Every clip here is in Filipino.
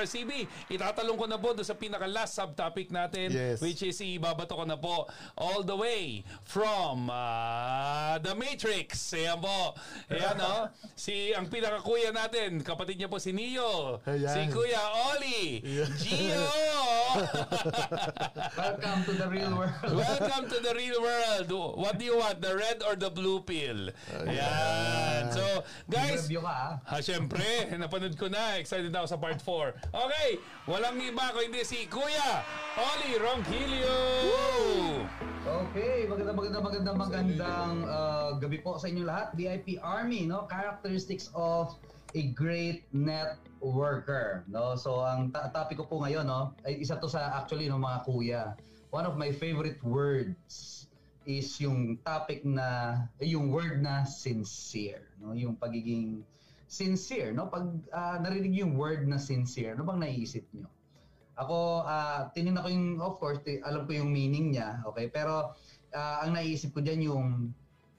MTRCB. Itatalong ko na po doon sa pinaka-last subtopic natin, Yes. which is ibabato ko na po all the way from ah, The Matrix. Ayan po. Ayan, no? Si, ang pinaka-kuya natin, kapatid niya po si Neo. Ayan. Si Kuya Oli. Gio! Welcome to the real world. Welcome to the real world. What do you want? The red or the blue pill? Ayan. So, guys, ka ah. Ha, syempre, napanood ko na. Excited na ako sa part 4. Okay, walang iba ko hindi si Kuya Oli Ronquillo. Okay, magandang magandang magandang magandang uh, gabi po sa inyo lahat. VIP Army, no? Characteristics of a great networker, no? So ang ta- topic ko po ngayon, no, ay isa to sa actually no mga kuya. One of my favorite words is yung topic na yung word na sincere, no? Yung pagiging sincere, no? Pag ah, narinig yung word na sincere, ano bang naiisip nyo? Ako, ah tinignan ko yung, of course, ti- alam ko yung meaning niya, okay? Pero ah, ang naisip ko dyan yung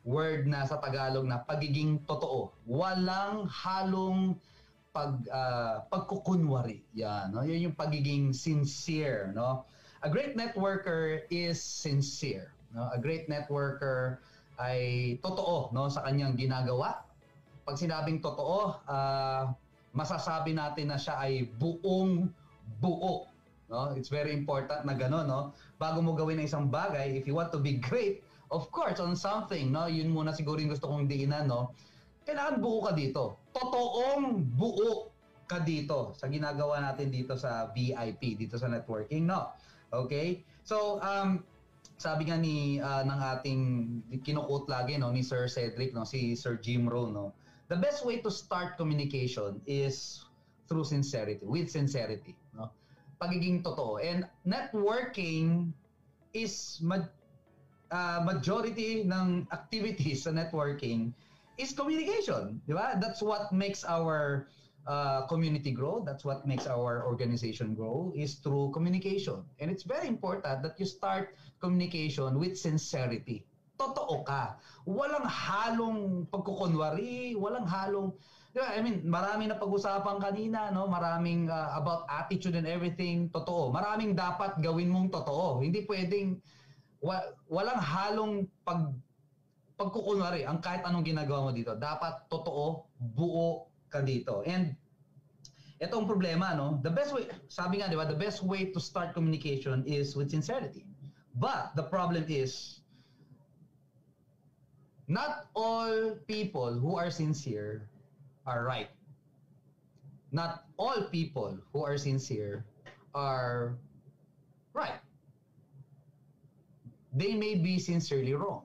word na sa Tagalog na pagiging totoo. Walang halong pag ah, pagkukunwari. Yan, no? Yan yung pagiging sincere, no? A great networker is sincere, no? A great networker ay totoo, no, sa kanyang ginagawa. Pag sinabing totoo, ah, masasabi natin na siya ay buong buo. No? It's very important na gano'n, no? Bago mo gawin ang isang bagay, if you want to be great, of course, on something, no? Yun muna siguro yung gusto kong diinan, no? Kailangan buo ka dito. Totoong buo ka dito sa ginagawa natin dito sa VIP, dito sa networking, no? Okay? So, um, sabi nga ni ah, ng ating kinukot lagi no ni Sir Cedric no si Sir Jim Rohn no the best way to start communication is through sincerity with sincerity no? Pagiging totoo. And networking is ma- ah, majority ng activities sa networking is communication di ba? That's what makes our uh, community grow. That's what makes our organization grow is through communication. And it's very important that you start communication with sincerity totoo ka walang halong pagkukunwari walang halong? I mean marami na pag-usapan kanina no maraming uh, about attitude and everything totoo maraming dapat gawin mong totoo hindi pwedeng wa- walang halong pag pagkukunwari ang kahit anong ginagawa mo dito. Dapat totoo, buo ka dito. And ito ang problema, no? The best way, sabi nga, di ba, the best way to start communication is with sincerity. But the problem is, not all people who are sincere are right. Not all people who are sincere are right. They may be sincerely wrong.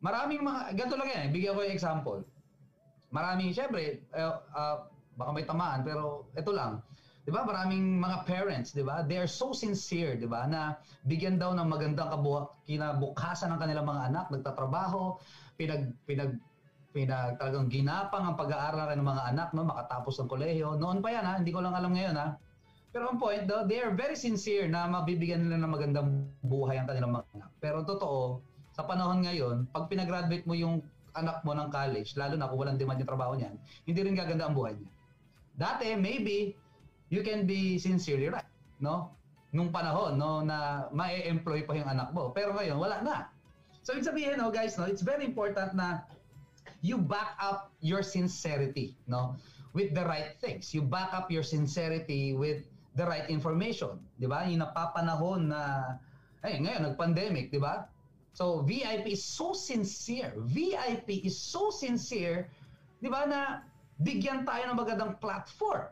Maraming mga, ganito lang yan, bigyan ko yung example. Maraming, syempre, eh, ah, baka may tamaan, pero ito lang. Di ba, maraming mga parents, di ba, they are so sincere, di ba, na bigyan daw ng magandang kabuha, kinabukasan ng kanilang mga anak, nagtatrabaho, pinag, pinag, pinag, talagang ginapang ang pag-aaral ng mga anak, no, makatapos ng kolehiyo. Noon pa yan, ha, hindi ko lang alam ngayon, ha. Pero ang point, though, they are very sincere na mabibigyan nila ng magandang buhay ang kanilang mga anak. Pero totoo, sa panahon ngayon, pag pinagraduate mo yung anak mo ng college, lalo na kung walang demand yung trabaho niyan, hindi rin gaganda ang buhay niya. Dati, maybe, you can be sincerely right, no? Nung panahon, no, na ma-employ pa yung anak mo. Pero ngayon, wala na. So, ibig sabihin, no, guys, no, it's very important na you back up your sincerity, no? With the right things. You back up your sincerity with the right information. Di ba? Yung napapanahon na, eh, ngayon, nag-pandemic, di ba? So, VIP is so sincere. VIP is so sincere, di ba, na bigyan tayo ng magandang platform.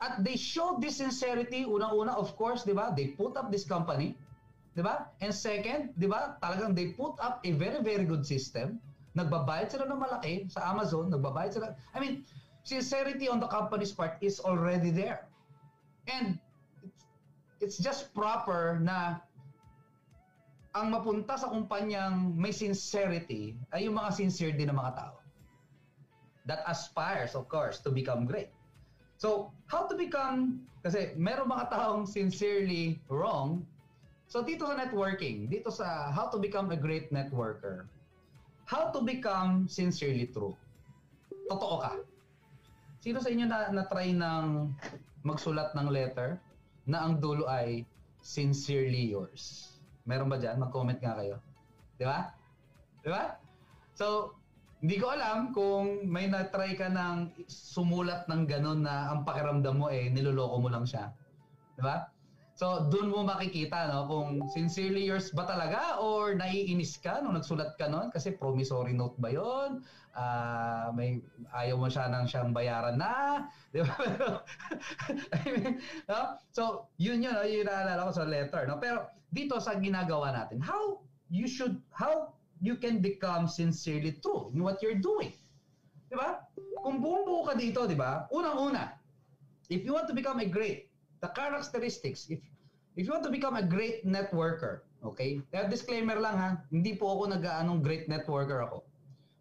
At they show this sincerity, unang-una, of course, di ba, they put up this company, di ba? And second, di ba, talagang they put up a very, very good system. Nagbabayad sila ng malaki sa Amazon, nagbabayad sila. I mean, sincerity on the company's part is already there. And it's, it's just proper na ang mapunta sa kumpanyang may sincerity ay yung mga sincere din ng mga tao. That aspires, of course, to become great. So, how to become, kasi meron mga taong sincerely wrong. So, dito sa networking, dito sa how to become a great networker, how to become sincerely true. Totoo ka. Sino sa inyo na na-try ng magsulat ng letter na ang dulo ay sincerely yours? Meron ba dyan? Mag-comment nga kayo. Di ba? Di ba? So, hindi ko alam kung may na-try ka ng sumulat ng ganun na ang pakiramdam mo eh, niloloko mo lang siya. Di ba? So, doon mo makikita no, kung sincerely yours ba talaga or naiinis ka nung nagsulat ka noon kasi promissory note ba yon? Uh, may ayaw mo siya nang siyang bayaran na, di ba? I mean, no? So, yun yun, no? yun naalala ko sa letter. No? Pero dito sa ginagawa natin, how you should, how you can become sincerely true in what you're doing. Di ba? Kung buong buo ka dito, di ba? Unang-una, if you want to become a great the characteristics, if if you want to become a great networker, okay? Kaya disclaimer lang ha, hindi po ako nag-aanong great networker ako.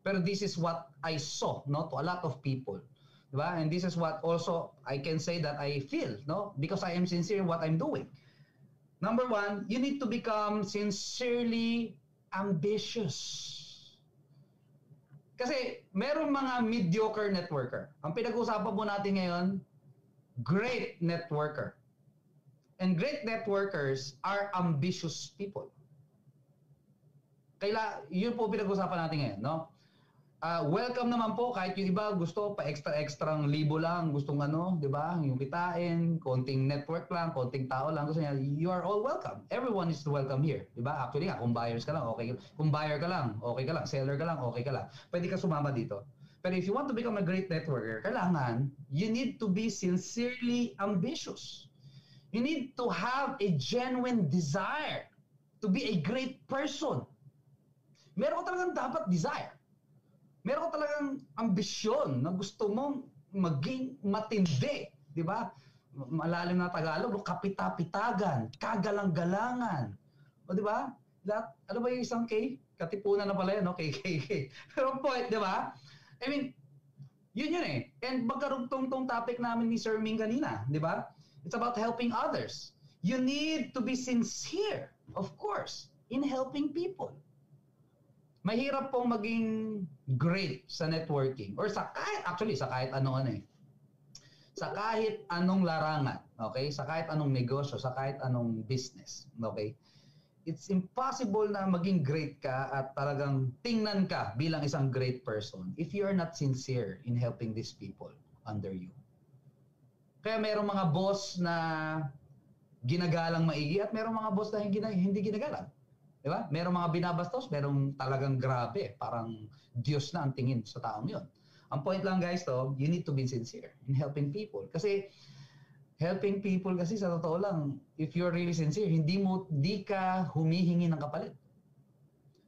Pero this is what I saw, no, to a lot of people. Diba? And this is what also I can say that I feel, no? Because I am sincere in what I'm doing. Number one, you need to become sincerely ambitious. Kasi merong mga mediocre networker. Ang pinag-uusapan po natin ngayon, great networker. And great networkers are ambitious people. Kaila, yun po pinag-usapan natin ngayon, no? Uh, welcome naman po kahit yung iba gusto pa extra extrang libo lang, gustong ano, 'di ba? Yung kitain, konting network lang, konting tao lang gusto niya, you are all welcome. Everyone is welcome here, 'di ba? Actually nga, kung buyers ka lang, okay. Kung buyer ka lang, okay ka lang, seller ka lang, okay ka lang. Pwede ka sumama dito. But if you want to become a great networker, kailangan you need to be sincerely ambitious. You need to have a genuine desire to be a great person. Meron ka talagang dapat desire. Meron talagang ambisyon na gusto mong maging matindi. Di ba? Malalim na Tagalog, kapita-pitagan, kagalang-galangan. O di ba? Lahat, ano ba yung isang K? Katipunan na pala yan, no? KKK. Pero point, di ba? I mean, yun yun eh. And magkarugtong tong topic namin ni Sir Ming kanina, di ba? It's about helping others. You need to be sincere, of course, in helping people. Mahirap pong maging great sa networking or sa kahit actually sa kahit ano ano eh. Sa kahit anong larangan, okay? Sa kahit anong negosyo, sa kahit anong business, okay? it's impossible na maging great ka at talagang tingnan ka bilang isang great person if you are not sincere in helping these people under you. Kaya merong mga boss na ginagalang maigi at merong mga boss na hindi, hindi ginagalang. Di ba? Merong mga binabastos, merong talagang grabe, parang Diyos na ang tingin sa taong yon. Ang point lang guys to, you need to be sincere in helping people. Kasi helping people kasi sa totoo lang, if you're really sincere, hindi mo, di ka humihingi ng kapalit.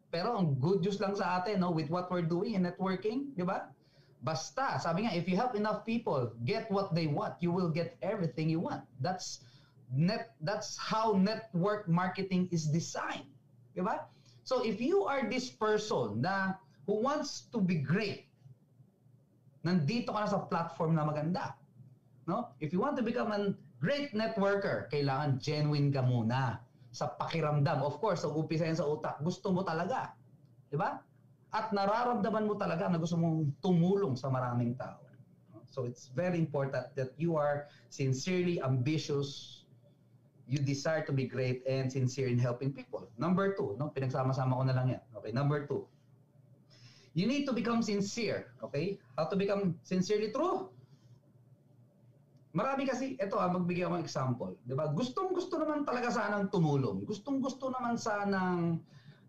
Pero ang good news lang sa atin, no, with what we're doing in networking, di ba? Basta, sabi nga, if you help enough people get what they want, you will get everything you want. That's net that's how network marketing is designed. Di ba? So if you are this person na who wants to be great, nandito ka na sa platform na maganda no? If you want to become a great networker, kailangan genuine ka muna sa pakiramdam. Of course, sa umpisa yan sa utak, gusto mo talaga. Di ba? At nararamdaman mo talaga na gusto mong tumulong sa maraming tao. So it's very important that you are sincerely ambitious, you desire to be great and sincere in helping people. Number two, no? pinagsama-sama ko na lang yan. Okay, number two. You need to become sincere. Okay? How to become sincerely true? Marami kasi, ito ah, magbigay ako ng example. Ba? Gustong gusto naman talaga sanang tumulong. Gustong gusto naman sanang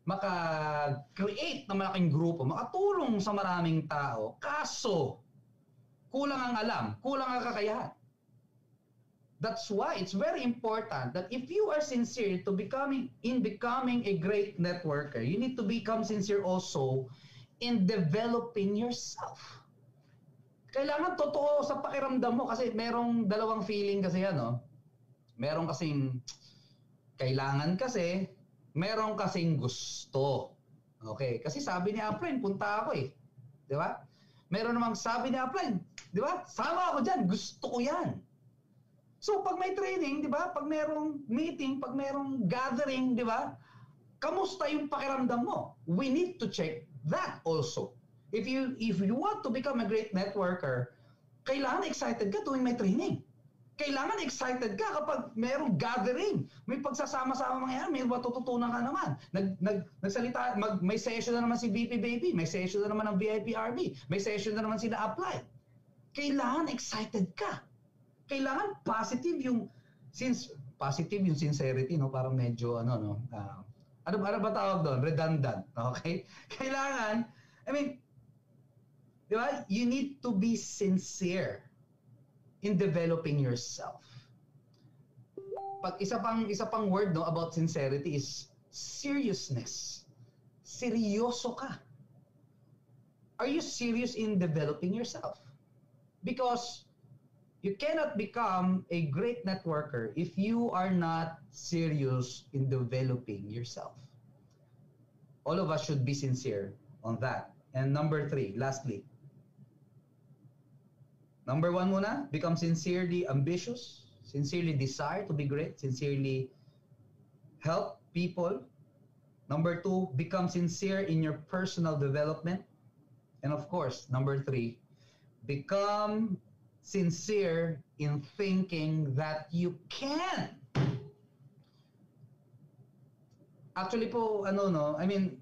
maka-create ng malaking grupo, makatulong sa maraming tao. Kaso, kulang ang alam, kulang ang kakayahan. That's why it's very important that if you are sincere to becoming in becoming a great networker, you need to become sincere also in developing yourself kailangan totoo sa pakiramdam mo kasi merong dalawang feeling kasi yan, no? Meron kasing kailangan kasi, meron kasing gusto. Okay, kasi sabi ni Apren, punta ako eh. 'Di ba? Meron namang sabi ni Apren, 'di ba? Sama ako diyan, gusto ko 'yan. So pag may training, 'di ba? Pag merong meeting, pag merong gathering, 'di ba? Kamusta yung pakiramdam mo? We need to check that also. If you if you want to become a great networker, kailangan excited ka tuwing may training. Kailangan excited ka kapag merong gathering. May pagsasama-sama mangyayari, may matututunan ka naman. Nag, nag, nagsalita, mag, may session na naman si VP Baby, may session na naman ng VIP RB, may session na naman sila Apply. Kailangan excited ka. Kailangan positive yung since positive yung sincerity no? Parang medyo ano no? Ah, ano ano ba tawag doon? Redundant okay? Kailangan I mean di ba? You need to be sincere in developing yourself. Pag isa pang isa pang word no about sincerity is seriousness. Seryoso ka. Are you serious in developing yourself? Because you cannot become a great networker if you are not serious in developing yourself. All of us should be sincere on that. And number three, lastly, number one muna, become sincerely ambitious, sincerely desire to be great, sincerely help people. Number two, become sincere in your personal development. And of course, number three, become sincere in thinking that you can. Actually po, ano no, I mean,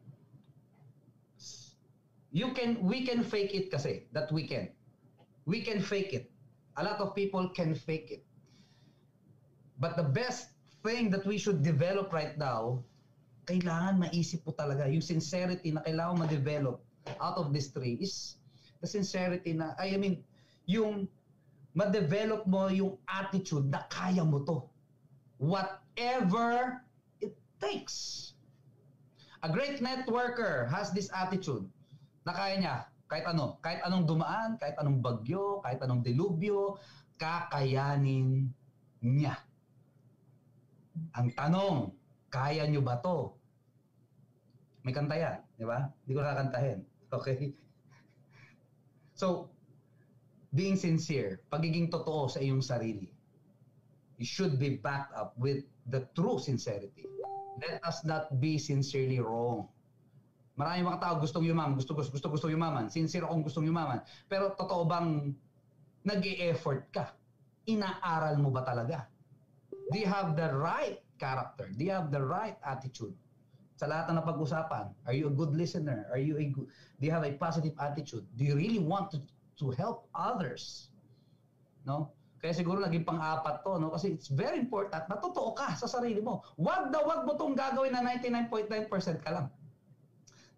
you can, we can fake it kasi, that we can. We can fake it. A lot of people can fake it. But the best thing that we should develop right now, kailangan maisip po talaga, yung sincerity na kailangan ma-develop out of this three is the sincerity na, I mean, yung ma-develop mo yung attitude na kaya mo to. Whatever it takes. A great networker has this attitude na kaya niya kahit ano, kahit anong dumaan, kahit anong bagyo, kahit anong dilubyo, kakayanin niya. Ang tanong, kaya niyo ba to? May kanta yan, di ba? Hindi ko kakantahin. Okay? So, being sincere, pagiging totoo sa iyong sarili, you should be backed up with the true sincerity. Let us not be sincerely wrong. Maraming mga tao gustong yumaman, gusto gusto gusto gusto yumaman, sincere akong gustong yumaman. Pero totoo bang nag-e-effort ka? Inaaral mo ba talaga? Do you have the right character? Do you have the right attitude? Sa lahat na napag-usapan, are you a good listener? Are you a good, do you have a positive attitude? Do you really want to to help others? No? Kaya siguro naging pang-apat to, no? Kasi it's very important na ka sa sarili mo. Wag na wag mo tong gagawin na 99.9% ka lang.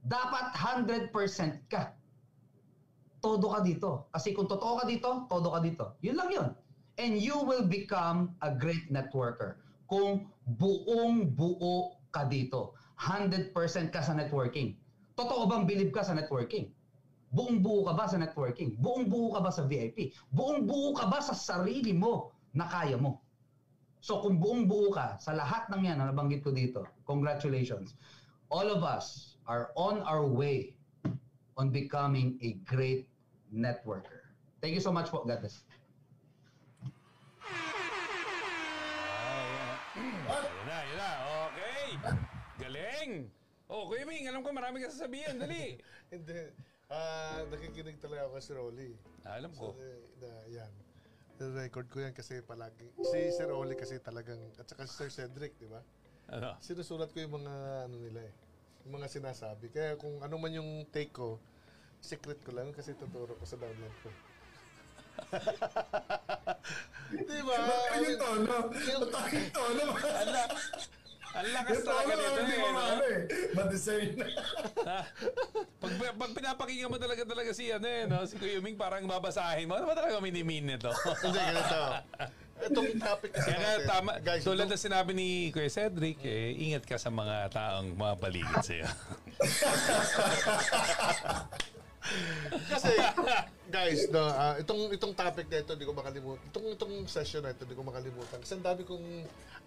Dapat 100% ka. Todo ka dito. Kasi kung totoo ka dito, todo ka dito. Yun lang yun. And you will become a great networker. Kung buong buo ka dito. 100% ka sa networking. Totoo bang believe ka sa networking? Buong buo ka ba sa networking? Buong buo ka ba sa VIP? Buong buo ka ba sa sarili mo na kaya mo? So kung buong buo ka sa lahat ng yan na nabanggit ko dito, congratulations. All of us are on our way on becoming a great networker. Thank you so much po, God bless. Yun na, yun na. Okay. Galing. Oh, Kuya Ming, alam ko marami ka sasabihin. Dali. Hindi. Ah, nakikinig talaga ako si Rolly. Ah, alam ko. Kasi, na, yan. record ko yan kasi palagi. Si Sir Rolly kasi talagang, at saka si Sir Cedric, di ba? Ano? Sinusulat ko yung mga ano nila eh. Yung mga sinasabi. Kaya kung ano man yung take ko, secret ko lang kasi tuturo ko sa download ko. di ba? Bakit yung tono? Bakit yung tono? Ang lakas talaga tono, nito eh. mo no? maano eh. Ma-discern na. Ha? pag, pag pinapakinggan mo talaga talaga si ano eh, no? si Kuya Ming parang babasahin mo. Ano ba talaga minimin nito? Hindi, ganito. Itong topic kasi Kaya natin. tama, Guys, tulad itong- na sinabi ni Kuya Cedric, eh, ingat ka sa mga taong mga paligid sa'yo. Kasi, guys, no, ah, itong itong topic na ito, hindi ko makalimutan. Itong itong session na ito, hindi ko makalimutan. Kasi ang dami kong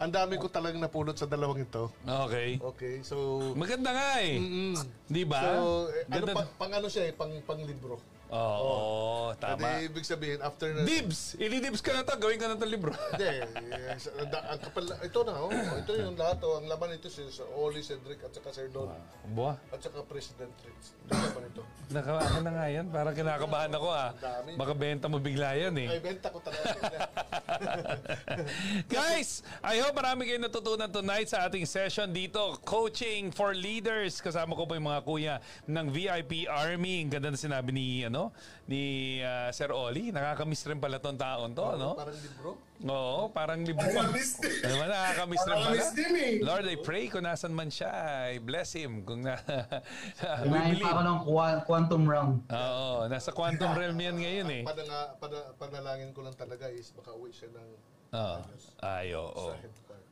ang dami ko talagang napulot sa dalawang ito. Okay. Okay, so Maganda nga eh. mm, Di ba? So, eh, ano Ganda- pa, pang ano siya eh, pang pang libro. Oo, tama. Hindi, ibig sabihin, after na... Dibs! Ilidibs ka na to, gawin ka na itong libro. Hindi. eh, sa- da- ang kapal, ito na, oh. Ito yung lahat, oh. Ang laman ito si si Oli, Cedric, at saka Sir Don. Buwa, At saka President Ritz. Ito yung laman ito. naka, ano na nga yan? Parang kinakabahan ako ah. Dami. Baka benta mo bigla yan eh. Ay, benta ko talaga. Guys, I hope marami kayong natutunan tonight sa ating session dito. Coaching for Leaders. Kasama ko po yung mga kuya ng VIP Army. Ang ganda na sinabi ni, ano, ni ah, Sir Oli. Nakakamiss rin pala tong taon to, no? Parang libro. Oo, parang libro. Nakakamiss din. Ano ba, nakakamiss rin pala? Din eh. Lord, I pray kung nasan man siya, I bless him. Kung na... we believe. pa ako ng qua- quantum realm. Oo, nasa quantum realm yan ngayon eh. Padanga, pada, panalangin ko lang talaga is baka uwi siya ng Oo. Ay, oo.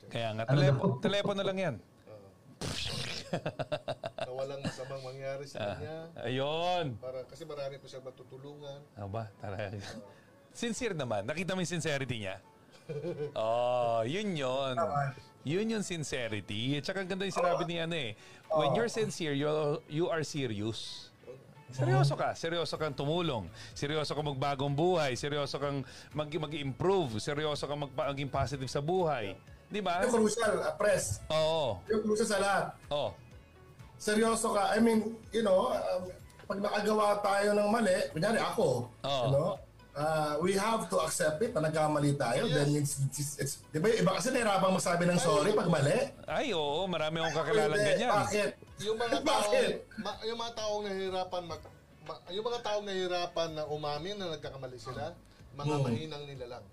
Kaya nga, Ano telepono lang yan. Na walang masamang mangyari sa kanya. Ayun. Para, kasi marami pa siyang matutulungan. Ano ba? Tara. Sincere naman. Nakita mo yung sincerity niya? Oh, yun yun. Yun yung sincerity. At saka ganda yung sinabi ni ano eh. When you're sincere, you, you are serious. Seryoso ka. Seryoso kang tumulong. Seryoso kang magbagong buhay. Seryoso kang mag, mag-improve. Seryoso kang magpa- maging positive sa buhay. Di ba? Yung crucial, uh, press. Oo. Yung crucial sa lahat. Oo. Seryoso ka. I mean, you know, um, pag nakagawa tayo ng mali, kunyari ako, Oo. you know, uh, we have to accept it na nagkamali tayo. Then it's, it's, it's, di ba, iba kasi nahirapang magsabi ng sorry pag mali. Ay, oo. Marami akong kakilalang Hindi, ganyan. Bakit? Yung mga taong, Bakit? ma, yung mga taong nahihirapan mag, ma- yung mga taong nahihirapan na umamin na nagkakamali sila, mga Hmm. mahinang nila lang.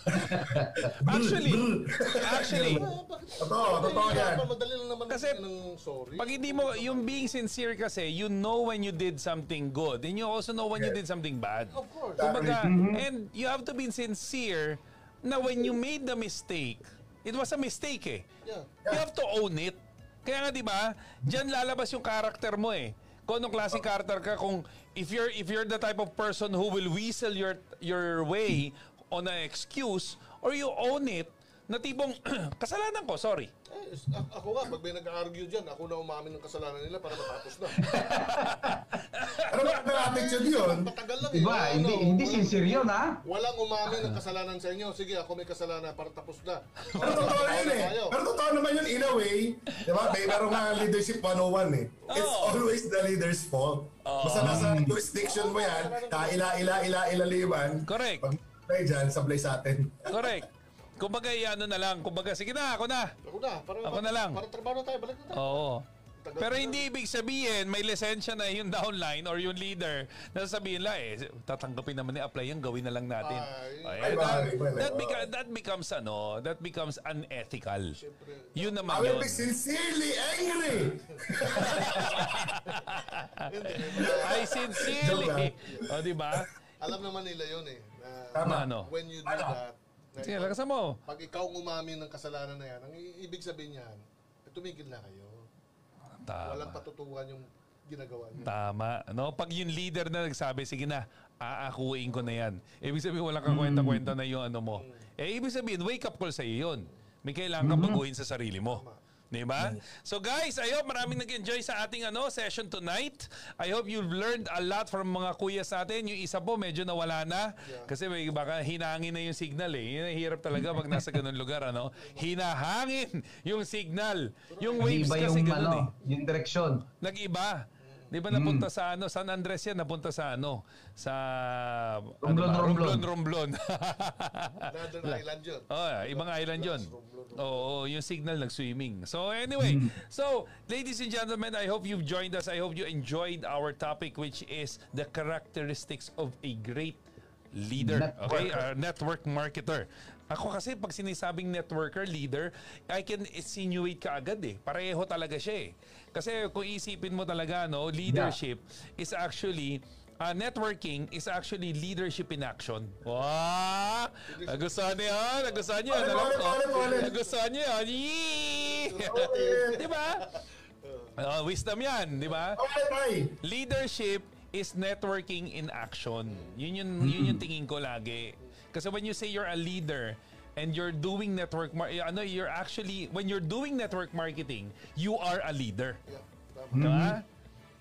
Actually, actually, Ah? Totoo, totoo yan. Madali lang naman Kasi, ng sorry. Pag hindi mo, yung being sincere kasi, you know when you did something good and you also know when you did something bad. of course. Kumbaga, and you have to be sincere na when you made the mistake, it was a mistake eh. Yeah. You have to own it. Kaya nga 'di ba? Diyan lalabas yung character mo eh. Kung anong klaseng character ka kung if you're if you're the type of person who will weasel your your way on an excuse or you own it na tipong kasalanan ko, sorry. Eh, ako nga, pag may nag-argue dyan, ako na umamin ng kasalanan nila para matapos na. Ano ba ang attitude yun? Matagal lang eh. Diba? Ano, Hindi, hindi walang- sincere yun, ha? Walang umamin ng kasalanan sa inyo. Sige, ako may kasalanan para tapos na. Pero totoo yun eh. Pero totoo naman yun in a way. Di ba? May meron nga leadership 101 eh. It's always the leader's fault. Basta nasa jurisdiction mo yan, kaila, ila, ila, ilaliman. Correct. Tayo dyan, sablay sa atin. Correct. Kumbaga, ano na lang. Kumbaga, sige na, ako na. Ako na. Para, Ako na lang. Para trabaho na tayo. Balik na tayo. Oo. Pero hindi ibig sabihin, may lisensya na yung downline or yung leader na sasabihin lang, eh, tatanggapin naman ni apply yan, gawin na lang natin. Ay. Ay, Ay, that, that, beca- that becomes, ano, that becomes unethical. Yun I naman will yun. be sincerely angry. I sincerely. O, di ba? Alam naman nila yun eh. Tama. Na ano? when you do that, na Sige, lakasan mo. pag ikaw ang umamin ng kasalanan na yan, ang i- ibig sabihin niyan, eh, tumigil na kayo. Walang Tama. patutukan yung ginagawa niyo. Tama. No? Pag yung leader na nagsabi, sige na, aakuin ko na yan. Ibig sabihin, walang kakwenta-kwenta na yung ano mo. Eh, ibig sabihin, wake up call sa iyo yun. May kailangan kang baguhin sa sarili mo. Di ba? So guys, I hope maraming nag-enjoy sa ating ano session tonight. I hope you've learned a lot from mga kuya sa atin. Yung isa po medyo nawala na kasi may baka hinangin na yung signal eh. Yun hirap talaga pag nasa ganun lugar ano. Hinahangin yung signal. Yung waves kasi yung, ganun eh. ano, yung direksyon. Nag-iba. Di ba napunta sa ano, San Andres yan, napunta sa ano, sa Romblon, ano ba? Romblon. Romblon, Romblon. Island yun. oh, ibang island yun. Oo, yung signal nag-swimming. So anyway, so ladies and gentlemen, I hope you've joined us. I hope you enjoyed our topic which is the characteristics of a great leader. Okay, Networker. uh, network marketer. Ako kasi pag sinisabing networker, leader, I can insinuate ka agad eh. Pareho talaga siya eh. Kasi kung isipin mo talaga, no, leadership is actually uh, networking is actually leadership in action. Wow! Nagustuhan niyo yan? Nagustuhan niyo ulit. Nagustuhan niyo? Yee! Di ba? Uh, wisdom yan, di ba? Leadership is networking in action. Yun yun, yun yung tingin ko lagi. Kasi when you say you're a leader and you're doing network mar- ano you're actually when you're doing network marketing, you are a leader. Yeah, tama. Diba?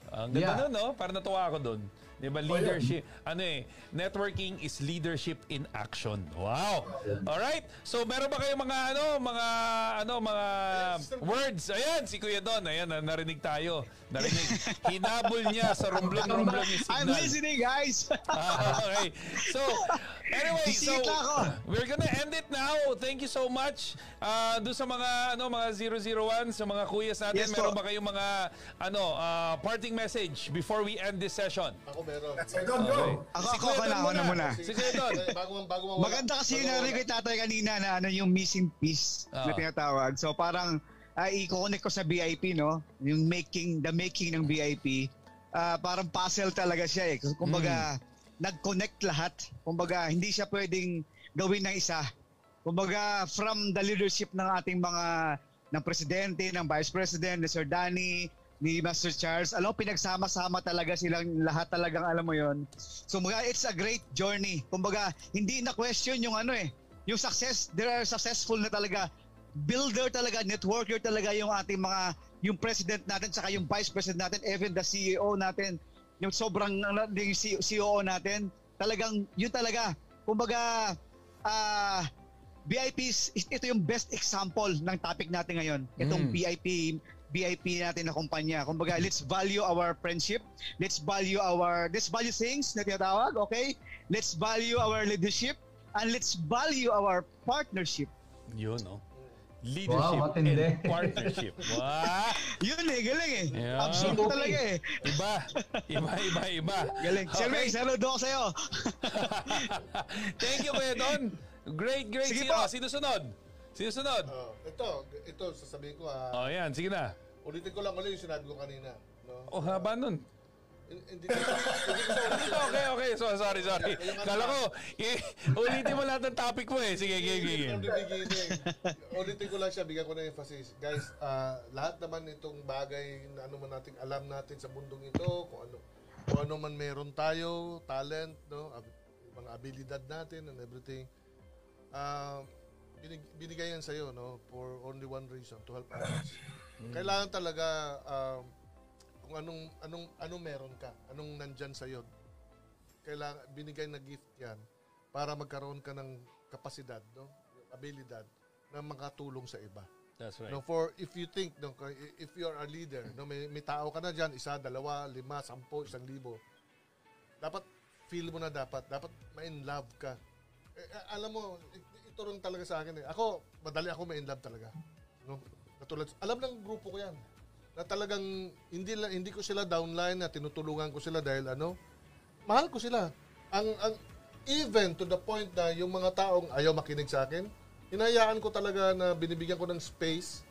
Ang ganda Yeah. nun, no? Parang natuwa ako doon. 'Di ba? Leadership. Ano eh, networking is leadership in action. Wow. All right. So meron ba kayong mga ano, mga ano, mga words? Ayan, si Kuya Don. Ayan, na- narinig tayo. Narinig. Hinabol niya sa rumblong-rumblong yung I'm signal. listening, guys. Ah, okay. So, anyway, so we're gonna end it now. Thank you so much. Uh, doon sa mga ano mga 001 sa mga kuyas natin, Yes, meron ba kayong mga ano uh, parting message before we end this session? Ako meron. Don, go. Ako, Si ako, Kuya ako na, ako na muna. Si Kuya Don. bago, bago mawala. Maganda kasi yung narinig kay tatay kanina na ano yung missing piece Ah. na tinatawag. So parang ay i-connect ko sa VIP, no? Yung making, the making ng VIP. Ah, parang puzzle talaga siya eh. Kumbaga, nag-connect lahat. Kumbaga, hindi siya pwedeng gawin ng isa. Kumbaga, from the leadership ng ating mga ng presidente, ng vice president, ni Sir Danny, ni Master Charles, alam pinagsama-sama talaga silang lahat talagang alam mo yon. So mga it's a great journey. Kumbaga, hindi na question yung ano eh, yung success, there are successful na talaga builder talaga, networker talaga yung ating mga yung president natin saka yung vice president natin, even the CEO natin, yung sobrang ano, yung C- COO natin, talagang yun talaga. Kumbaga, ah VIPs, ito yung best example ng topic natin ngayon. Itong Mm. VIP VIP natin na kumpanya. Kumbaga, let's value our friendship. Let's value our, let's value things na tinatawag, okay? Let's value our leadership and let's value our partnership. Yun, no? Leadership Wow, matindi. and partnership. Wow! Yun eh, galing eh. Yeah. Absolute talaga eh. Iba. Iba, iba, iba. Galing. Okay. saludo ako sa'yo. Thank you, Kuya Don. Great, great. Sige Sino, po. sino sunod? Sino sunod? Oh, ito, ito, sasabihin ko ha. Oh, yan. Sige na. Ulitin ko lang ulit yung sinabi ko kanina. No? Oh, haba nun. Hin- Hindi. Okay, okay. So, sorry, sorry. Kala ko, i- ulitin mo lahat ng topic mo eh. Sige, sige, sige. From the beginning. Ulitin ko lang siya, bigyan ko ng emphasis. Guys, ah, lahat naman itong bagay na ano man natin, alam natin sa mundong ito, kung ano, kung ano man meron tayo, talent, no, mga abilidad natin and everything, ah, binig, binigay yan sa'yo, no, for only one reason, to help others. Kailangan talaga, um, kung anong, anong, anong meron ka, anong nandyan sa'yo, kailangan, binigay na gift yan para magkaroon ka ng kapasidad, no? abilidad na makatulong sa iba. That's right. No, for if you think no, if you are a leader, no, may, may tao ka na diyan, isa, dalawa, lima, sampo, isang libo. Dapat feel mo na dapat, dapat ma-in love ka. Eh, eh, alam mo, it- ito rin talaga sa akin eh. Ako, madali ako ma-in love talaga. No? Katulad, alam ng grupo ko 'yan. Na talagang hindi hindi ko sila downline na tinutulungan ko sila dahil ano, mahal ko sila. Ang ang even to the point na yung mga taong ayaw makinig sa akin, hinayaan ko talaga na binibigyan ko ng space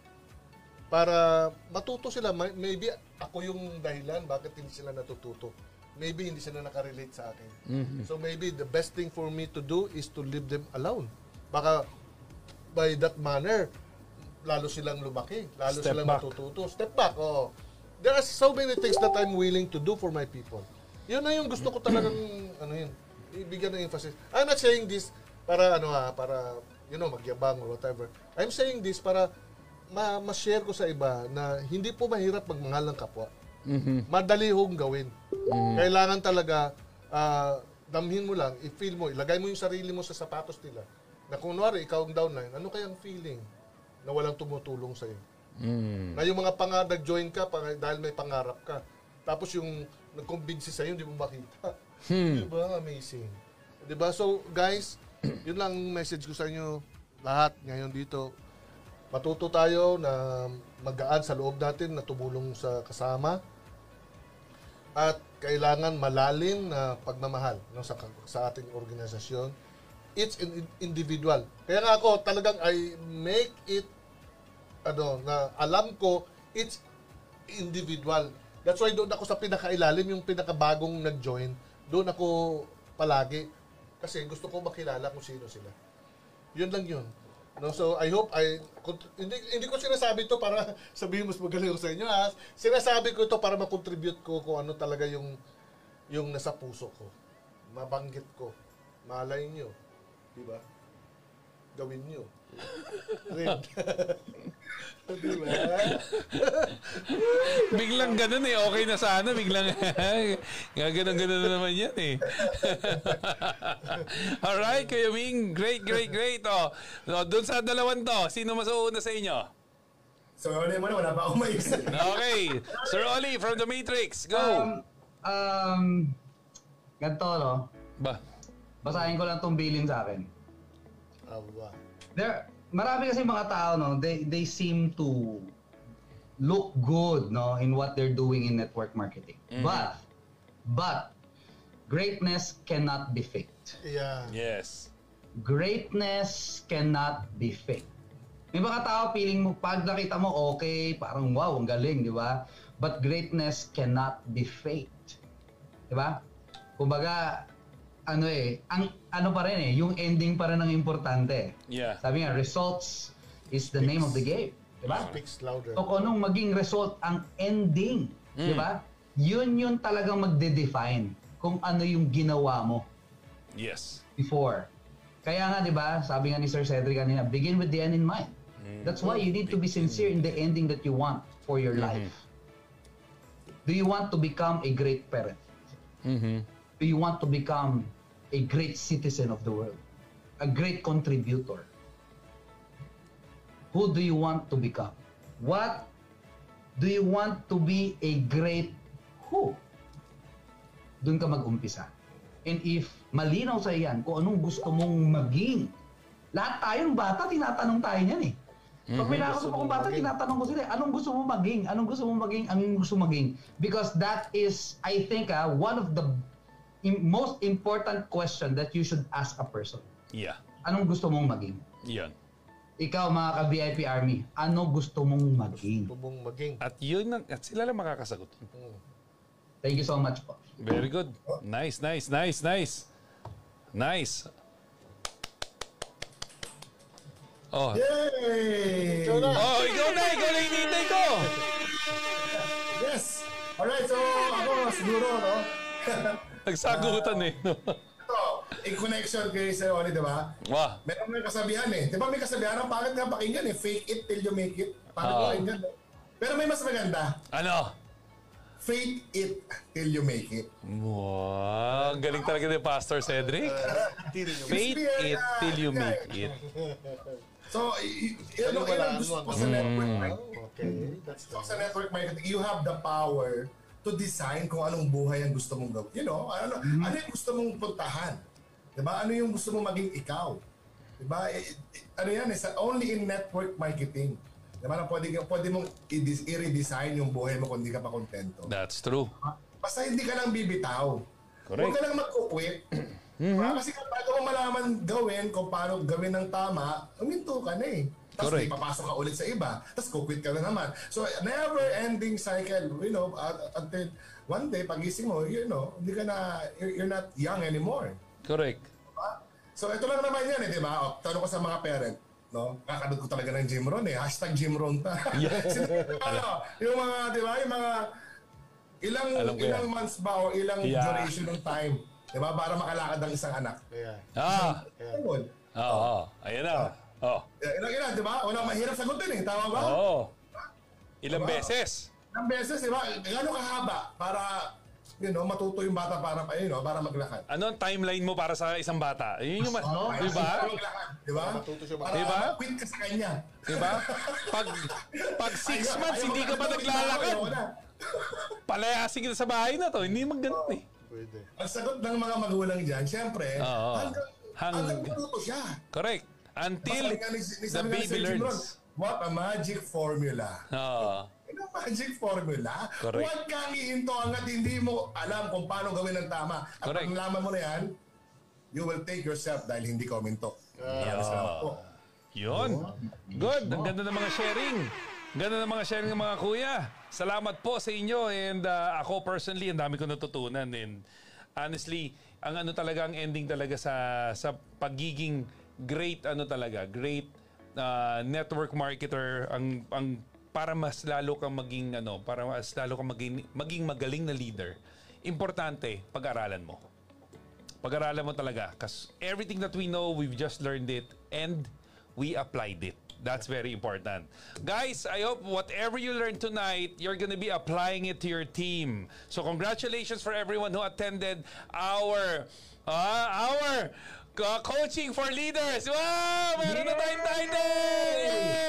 para matuto sila. May- Maybe ako yung dahilan bakit hindi sila natututo. Maybe hindi sila nakarelate sa akin. So maybe the best thing for me to do is to leave them alone. Baka by that manner, lalo silang lumaki. Lalo Step silang back. matututo. Step back, oh. There are so many things that I'm willing to do for my people. Yun na yung gusto ko talagang, ano yun, ibigyan ng emphasis. I'm not saying this para, ano ha, para, you know, magyabang or whatever. I'm saying this para ma- ma-share ko sa iba na hindi po mahirap magmahal ng kapwa. Madali hong gawin. Kailangan talaga, ah, damhin mo lang, i-feel mo, ilagay mo yung sarili mo sa sapatos nila. Na kung kunwari, ikaw ang downline, ano kayang feeling na walang tumutulong sa'yo? Na yung mga panga nag-join ka pang- dahil may pangarap ka. Tapos yung nag-convince sa'yo, hindi mo makita. Di ba? Amazing. Di ba? So, guys, yun lang ang message ko sa inyo lahat ngayon dito. Matuto tayo na magaan sa loob natin na tumulong sa kasama at kailangan malalim na pagmamahal no, sa, sa ating organisasyon. An individual. Kaya nga ako talagang I make it ano na alam ko it's individual. That's why doon ako sa pinakailalim yung pinakabagong nag-join. Doon ako palagi kasi gusto ko makilala kung sino sila. Yun lang yun. No, so I hope I hindi hindi ko sinasabi to para sabihin mas magaling ako sa inyo ha. Sinasabi ko ito para ma-contribute ko kung ano talaga yung yung nasa puso ko. Mabanggit ko. Malay nyo. Di ba? Gawin nyo. Red. Diba? Biglang ganun eh. Okay na sana. Biglang gaganon-ganon na naman yan eh. Alright, Kuya Ming. Great, great, great. Oh. So, dun sa dalawan to, sino mas uuna sa inyo? So, wala mo na, wala pa akong maisip. Okay. Sir Oli from The Matrix. Go. Um, um, ganito, no? ba? Basahin ko lang tong bilin sa akin. Aba. There, marami kasi mga tao, no? They, they seem to look good, no? In what they're doing in network marketing. But, but, greatness cannot be faked. Yeah. Yes. greatness cannot be fake. May mga tao feeling mo, pag nakita mo, okay, parang wow, ang galing, di ba? But greatness cannot be faked. Di ba? Kumbaga, ano eh, ang ano pa rin eh, yung ending pa rin ang importante. Yeah. Sabi nga, results is the name of the game. Di ba? Speaks louder. So kung anong maging result ang ending, di ba? Yun yun talagang magde-define kung ano yung ginawa mo Yes. before. Kaya nga, di ba, sabi nga ni Sir Cedric kanina, begin with the end in mind. That's why you need to be sincere in the ending that you want for your life. Do you want to become a great parent? Mm-hmm. Do you want to become a great citizen of the world? A great contributor? Who do you want to become? What do you want to be a great who? Doon ka mag-umpisa. And if malinaw sa iyan kung anong gusto mong maging, lahat tayong bata, tinatanong tayo niyan eh. Pag may nakakausap akong bata, tinatanong ko sila, anong gusto mo maging? Anong gusto mo maging? Anong gusto mo maging? Because that is, I think, ah, one of the most important question that you should ask a person. Yeah. Anong gusto mong maging? Yan. Ikaw, mga ka-VIP Army, ano gusto mong maging? Tubong maging. At yun, ang- at sila lang makakasagot. Thank you so much po. Very good. Nice, nice, nice, nice. Nice. Oh. Yay! Ikaw na. Oh, ikaw na, ikaw na hinihintay ko. Yes! Alright, so ako siguro, no? Nagsagutan eh. no? Ito, in connection kay Sir Oli, di ba? Wah. Meron may kasabihan eh. Di ba may kasabihan, ang pangit nga pakinggan eh. Fake it till you make it. Pangit Oo. pakinggan. eh. Pero may mas maganda. Ano? Fake it till you make it. Wow, ang galing talaga ni Pastor Cedric. Fate it till you make it. So, y- y- yun Ano ang gusto ko ano? sa Mm. network marketing. Okay. That's So, sa network marketing, you have the power to design kung anong buhay ang gusto mong gawin. You know, ano, ano yung gusto mong puntahan? Diba? Ano yung gusto mong maging ikaw? Diba? Eh, eh, ano yan, is only in network marketing. Diba? Na pwede, pwede mong i- i-redesign yung buhay mo kung hindi ka pa kontento. That's true. Basta hindi ka lang bibitaw. Correct. Huwag ka lang mag-quit. Diba? Kasi bago mo malaman gawin kung paano gawin ng tama, uminto ka na eh. Tapos Correct. may papasok ka ulit sa iba, tapos kukwit ka na naman. So, never-ending cycle, you know, uh, until one day, pagising mo, you know, hindi ka na, you're, you're not young anymore. Correct. Diba? So, ito lang naman yan eh, di ba? O, tanong ko sa mga parent, no? Kakanood ko talaga ng Jim Ron eh. Hashtag Jim Ron ta. Sino- ano, yung mga, di ba? Yung mga, ilang, Alam ilang yan. months ba o ilang Yeah. duration ng time, di ba? Para makalakad ang isang anak. Yeah. Ah. Ayun. Oo. Oh, Ayan na. Oh. Ilang ilan, di ba? Walang mahirap sagutin eh. Tama ba? Oo. Ilang Diba? beses? Ilang beses, di ba? Gano'ng kahaba para, you know, matuto yung bata para, you know, para maglakad. Ano ang timeline mo para sa isang bata? Yun yung, ma- Oo. di ba? Di ba? Matuto siya Para Diba? quit ka sa kanya. Di ba? Pag, pag six Ayaw- months, ayaw hindi ka pa naglalakad. Palayasin kita sa bahay na to. Hindi mag ganun eh. Pwede. Ang sagot ng mga magulang dyan, syempre, Oo. hanggang, Hang- hanggang matuto siya. Correct. Until nga ni- ni- the baby Jim Ron, learns. What a magic formula. Oo. Ano magic formula? Correct. Huwag kang ihinto hanggat hindi mo alam kung paano gawin ng tama. At Correct. pag nalaman mo na yan, you will take yourself dahil hindi ka uminto. Salamat po. Yun. Good. Ang ganda ng mga sharing. Ganda ng mga sharing ng mga kuya. Salamat po sa inyo. And uh, ako personally, ang dami ko natutunan. And honestly, ang ano talaga, ang ending talaga sa sa pagiging great ano talaga, great uh, network marketer, ang ang para mas lalo kang maging ano, para mas lalo kang maging, maging magaling na leader. Importante, pag-aralan mo pag-aralan mo talaga. Because everything that we know, we've just learned it and we applied it. That's very important. Guys, I hope whatever you learned tonight, you're going to be applying it to your team. So congratulations for everyone who attended our uh, our uh, coaching for leaders. Wow! Meron na tayong title!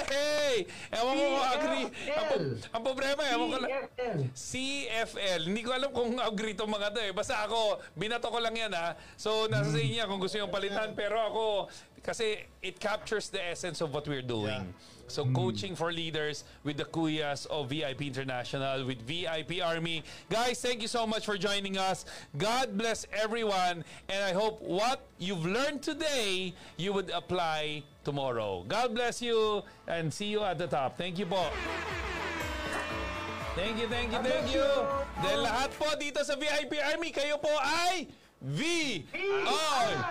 Yay! Ewan ko kung agree. Ang, ang problema, ewan ko lang. CFL. CFL. Hindi ko alam kung agree itong mga to eh. Basta ako, binato ko lang yan ha. So, nasa sa inyo kung gusto yung palitan. Pero ako, kasi it captures the essence of what we're doing. So, hmm. coaching for leaders with the Kuyas of VIP International, with VIP Army. Guys, thank you so much for joining us. God bless everyone. And I hope what you've learned today, you would apply tomorrow. God bless you and see you at the top. Thank you po. Thank you, thank you, thank you. Dahil lahat po dito sa VIP Army, kayo po ay V I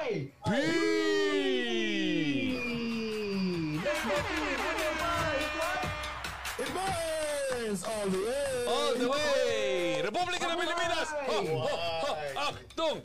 Ay! P. Let's go team! One more five, one. It burns all the way! All the way! Republika ng Pilipinas! Ho, ho, ho, aktung!